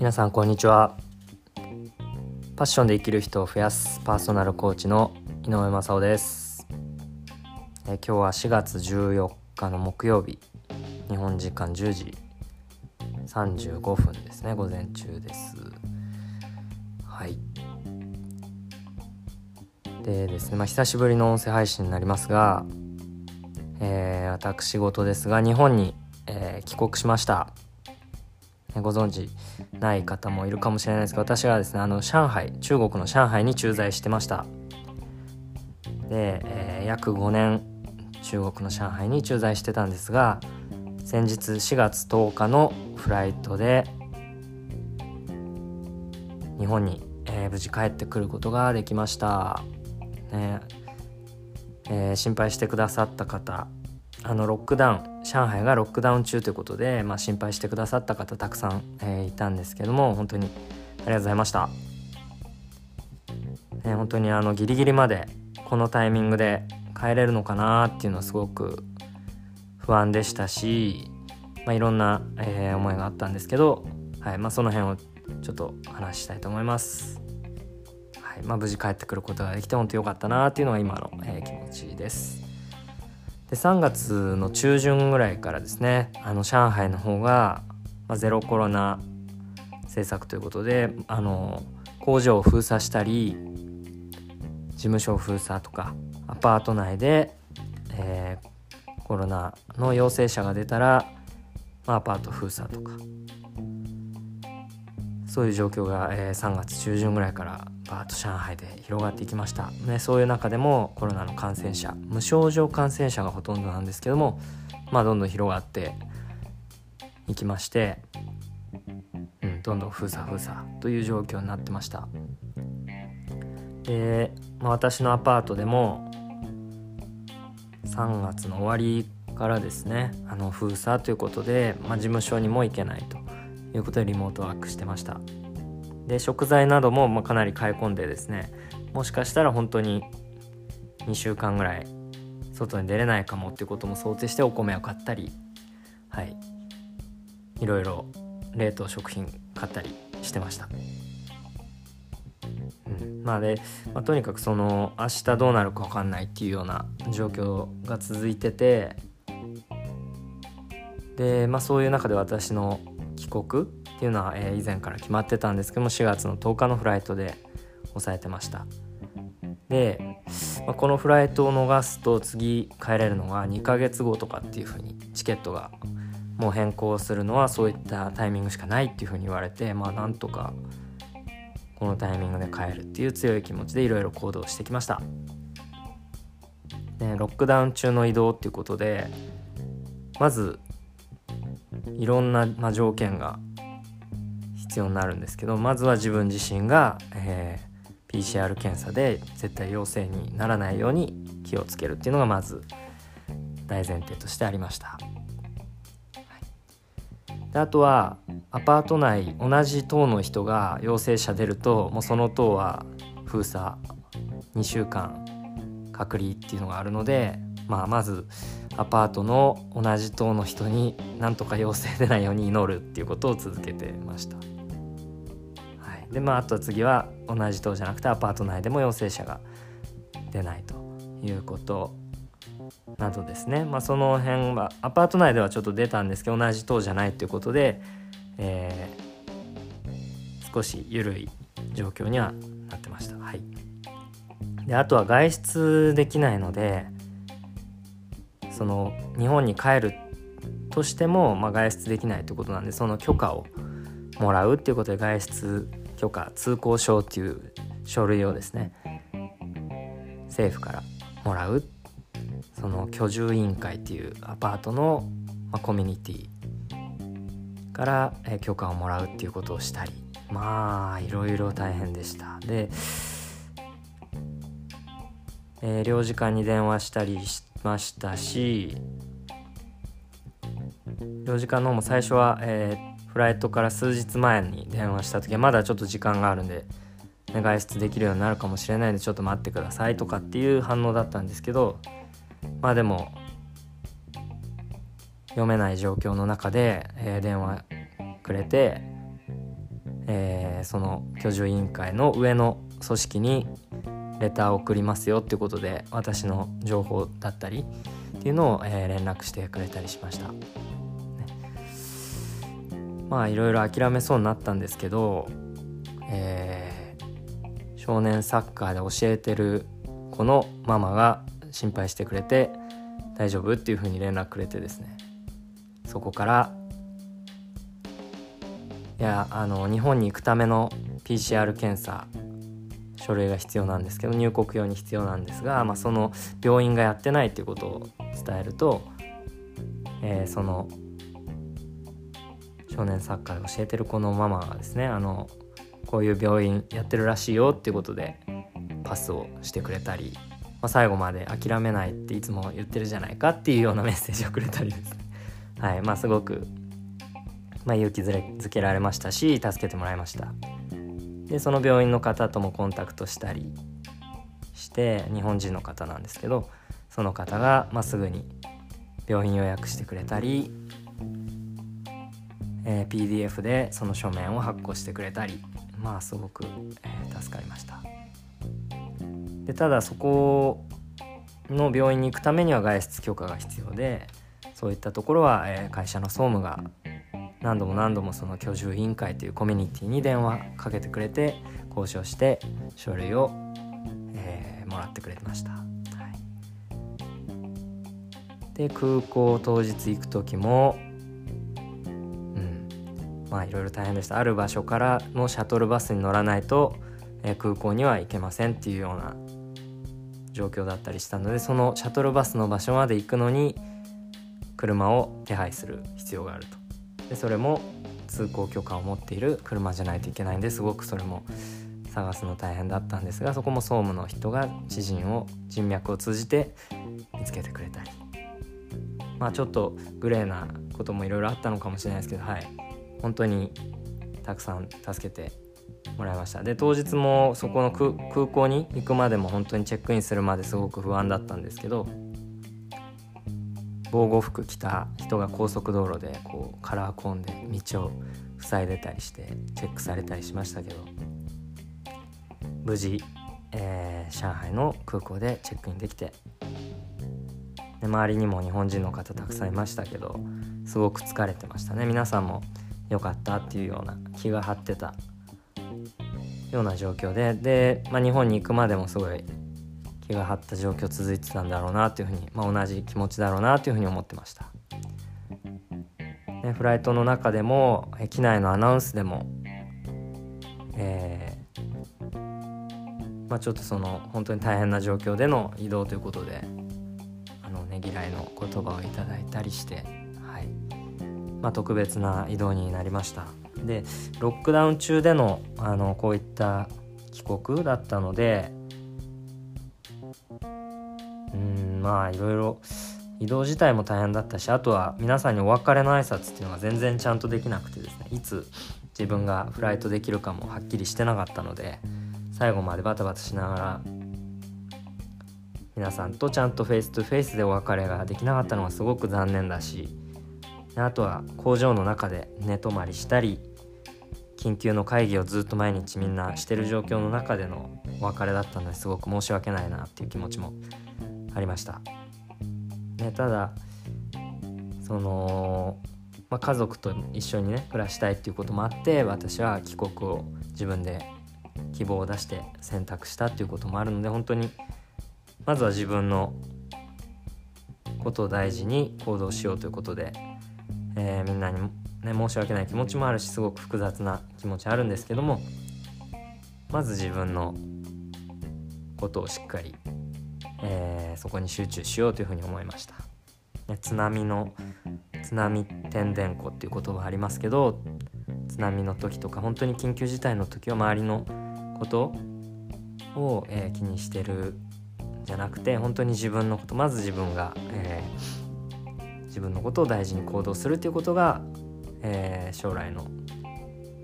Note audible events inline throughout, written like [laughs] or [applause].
皆さんこんにちは。パッションで生きる人を増やすパーソナルコーチの井上正雄です。え今日は4月14日の木曜日。日本時間10時35分ですね。午前中です。はい。でですねまあ久しぶりの音声配信になりますがえー、私事ですが日本に、えー、帰国しました。ご存知ない方もいるかもしれないですが私はですねあの上海中国の上海に駐在してました。で、えー、約5年中国の上海に駐在してたんですが先日4月10日のフライトで日本に、えー、無事帰ってくることができました、ねえー、心配してくださった方あのロックダウン上海がロックダウン中ということで、まあ、心配してくださった方たくさん、えー、いたんですけども本当にありがとうございました、ね、本当にあのギリギリまでこのタイミングで帰れるのかなっていうのはすごく不安でしたし、まあ、いろんな、えー、思いがあったんですけど、はいまあ、その辺をちょっと話したいと思います。はいまあ、無事帰ってくることができて本当良かったなっていうのが今の、えー、気持ちです。で3月の中旬ぐらいからですねあの上海の方が、まあ、ゼロコロナ政策ということであの工場を封鎖したり事務所封鎖とかアパート内で、えー、コロナの陽性者が出たら、まあ、アパート封鎖とか。そういう状況が、えー、3月中旬ぐらいからバーッと上海で広がっていきました、ね、そういう中でもコロナの感染者無症状感染者がほとんどなんですけども、まあ、どんどん広がっていきまして、うん、どんどん封鎖封鎖という状況になってました。で、まあ、私のアパートでも3月の終わりからですねあの封鎖ということで、まあ、事務所にも行けないということでリモートワークしてました。で食材などもまかなり買い込んでですねもしかしたら本当に2週間ぐらい外に出れないかもっていうことも想定してお米を買ったりはいいろいろ冷凍食品買ったりしてました。うん、まあで、まあ、とにかくその明日どうなるか分かんないっていうような状況が続いててで、まあ、そういう中で私の帰国っていうのは、えー、以前から決まってたんですけども4月の10日のフライトで抑えてました。で、まあ、このフライトを逃すと次帰れるのが2ヶ月後とかっていう風にチケットがもう変更するのはそういったタイミングしかないっていう風に言われてまあなんとかこのタイミングで帰るっていう強い気持ちでいろいろ行動してきました。でロックダウン中の移動っていうことでまずいろんな、まあ、条件が必要になるんですけどまずは自分自身が、えー、PCR 検査で絶対陽性にならないように気をつけるっていうのがまず大前提としてありました。であとはアパート内同じ棟の人が陽性者出るともうその棟は封鎖2週間隔離っていうのがあるので、まあ、まずアパートの同じ棟の人になんとか陽性出ないように祈るっていうことを続けてました。でまああと次は同じ棟じゃなくてアパート内でも陽性者が出ないということなどですねまあその辺はアパート内ではちょっと出たんですけど同じ棟じゃないということで、えー、少し緩い状況にはなってました。はい、であとは外出できないのでその日本に帰るとしても、まあ、外出できないということなんでその許可をもらうっていうことで外出許可通行証っていう書類をですね政府からもらう。その居住委員会っていうアパートの、まあ、コミュニティから、え許可をもらうっていうことをしたり。まあいろいろ大変でした。で、えー、領事館に電話したりしましたし領事館の方も最初は、えー、フライトから数日前に電話した時はまだちょっと時間があるんで、外出できるようになるかもしれないんでちょっと待ってくださいとかっていう反応だったんですけどまあでも読めない状況の中で、えー、電話くれてえー、その居住委員会の上の組織にレターを送りますよっていうことで私の情報だったりっていうのを、えー、連絡してくれたりしました、まあいろいろ諦めそうになったんですけど、えー、少年サッカーで教えてる子のママが心配してくれて大丈夫っていうふうに連絡くれてですね。そこからいやあの日本に行くための PCR 検査書類が必要なんですけど入国用に必要なんですが、まあ、その病院がやってないっていうことを伝えると、えー、その少年サッカーで教えてる子のママがですね。あのこういう病院やってるらしいよっていうことでパスをしてくれたり、まあ、最後まで諦めないっていつも言ってるじゃないかっていうような [laughs] メッセージをくれたりですね。はい。まあすごく、まあ、勇気づけられましたし助けてもらいました。でその病院の方ともコンタクトしたりして日本人の方なんですけどその方が、まあ、すぐに病院予約してくれたり、えー、PDF でその書面を発行してくれたりまあすごく、えー、助かりましたでただそこの病院に行くためには外出許可が必要でそういったところは、えー、会社の総務が何度も何度もその居住委員会というコミュニティに電話かけてくれて交渉して書類を、えー、もらってくれました。はい、で空港当日行く時もまあいろいろ大変でした。ある場所からのシャトルバスに乗らないと、え、空港には行けませんっていうような状況だったりしたのでそのシャトルバスの場所まで行くのに車を手配する必要があると。でそれも通行許可を持っている車じゃないといけないんですごくそれも探すの大変だったんですがそこも総務の人が知人を人脈を通じて見つけてくれたり。まあちょっとグレーなこともいろいろあったのかもしれないですけどはい。本当にたくさん助けてもらいました。で当日もそこの空港に行くまでも本当にチェックインするまですごく不安だったんですけど防護服着た人が高速道路でこうカラーコーンで道を塞いでたりしてチェックされたりしましたけど無事、えー、上海の空港でチェックインできてで周りにも日本人の方たくさんいましたけどすごく疲れてましたね。皆さんも良かったっていうような気が張ってたような状況でで、まあ、日本に行くまでもすごい気が張った状況続いてたんだろうなというふうに、まあ、同じ気持ちだろうなというふうに思ってました。ね、フライトの中でも機内のアナウンスでも、えー、まあ、ちょっとその本当に大変な状況での移動ということであのねぎらいの言葉をいただいたりして、まあ、特別な移動になりました。でロックダウン中でのあのこういった帰国だったのでうんまあいろいろ移動自体も大変だったしあとは皆さんにお別れの挨拶っていうのが全然ちゃんとできなくてですねいつ自分がフライトできるかもはっきりしてなかったので最後までバタバタしながら皆さんとちゃんとフェイス2フェイスでお別れができなかったのがすごく残念だしあとは工場の中で寝泊まりしたり緊急の会議をずっと毎日みんなしてる状況の中でのお別れだったのですごく申し訳ないなっていう気持ちもありました。ね、ただその、まあ、家族と一緒にね暮らしたいっていうこともあって私は帰国を自分で希望を出して選択したっていうこともあるので本当にまずは自分のことを大事に行動しようということで、えー、みんなに、ね、申し訳ない気持ちもあるしすごく複雑な気持ちあるんですけどもまず自分のことをしっかりえー、そこに集中しようというふうに思いました。津波の津波天然湖っていう言葉ありますけど津波の時とか本当に緊急事態の時は周りのことを、えー、気にしてるんじゃなくて本当に自分のことまず自分が、えー、自分のことを大事に行動するっていうことが、えー、将来の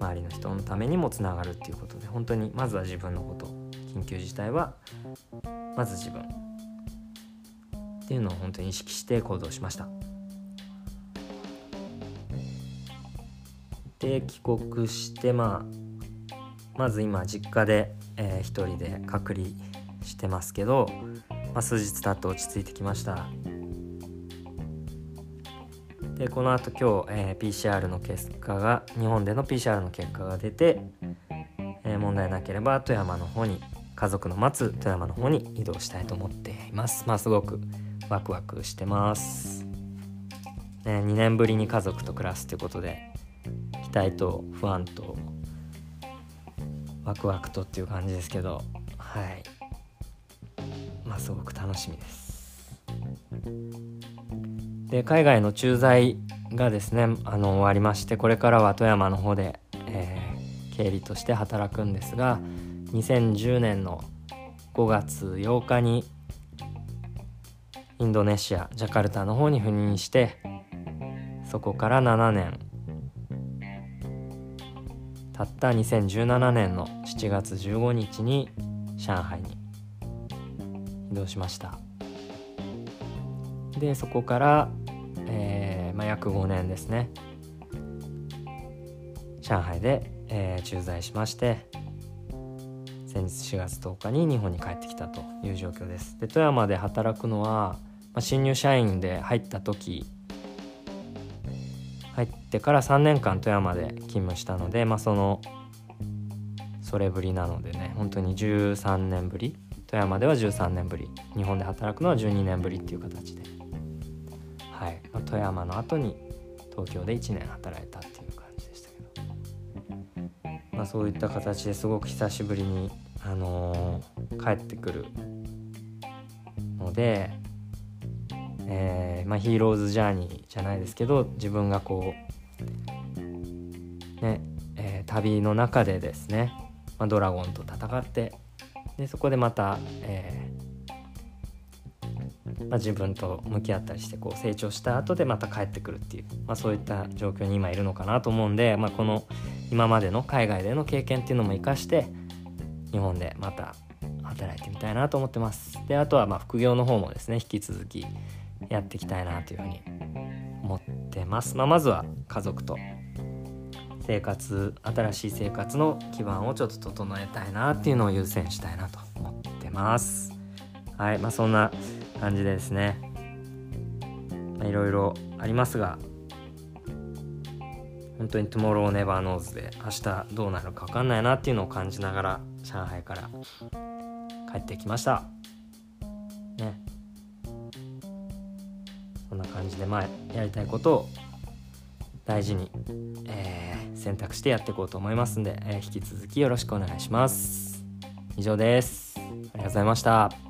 周りの人のためにもつながるっていうことで本当にまずは自分のこと緊急事態はまず自分っていうのを本当に意識して行動しました。で帰国してまあまず今実家で、えー、一人で隔離してますけど、まあ、数日経って落ち着いてきました。でこの後今日、えー、PCR の結果が日本での PCR の結果が出て、えー、問題なければ富山の方に家族の待つ富山の方に移動したいと思っています。まあすごくワクワクしてます、ね、2年ぶりに家族と暮らすということで期待と不安とワクワクとっていう感じですけどはい。まあすごく楽しみです。で海外の駐在がですねあの終わりましてこれからは富山の方で、えー、経理として働くんですが2010年の5月8日にインドネシアジャカルタの方に赴任してそこから7年。たった2017年の7月15日に上海に移動しました。でそこから、えーまあ、約5年ですね。上海で、えー、駐在しまして先日4月10日に日本に帰ってきたという状況です。で富山で働くのは、まあ、新入社員で入った時入ってから3年間富山で勤務したので、まあ、そのそれぶりなのでね本当に13年ぶり富山では13年ぶり日本で働くのは12年ぶりっていう形で、はい、富山の後に東京で1年働いたっていう感じでしたけど、まあ、そういった形ですごく久しぶりに、あのー、帰ってくるので、えーまあ、ヒーローズジャーニーじゃないですけど自分がこうね、えー、旅の中でですね、まあ、ドラゴンと戦ってでそこでまた、えーまあ、自分と向き合ったりしてこう成長した後でまた帰ってくるっていう、まあ、そういった状況に今いるのかなと思うんで、まあ、この今までの海外での経験っていうのも生かして日本でまた働いてみたいなと思ってます。であとはま副業の方もですね引き続きやっていきたいなというふうに思ってます、まあ、まずは家族と生活新しい生活の基盤をちょっと整えたいなっていうのを優先したいなと思ってます。はいまあそんな感じですね。いろいろありますが本当に Tomorrow Never Knows で明日どうなるか分かんないなっていうのを感じながら上海から帰ってきました。ね。そんな感じでまあやりたいことを大事に、えー、選択してやっていこうと思いますんで、えー、引き続きよろしくお願いします。以上です。ありがとうございました。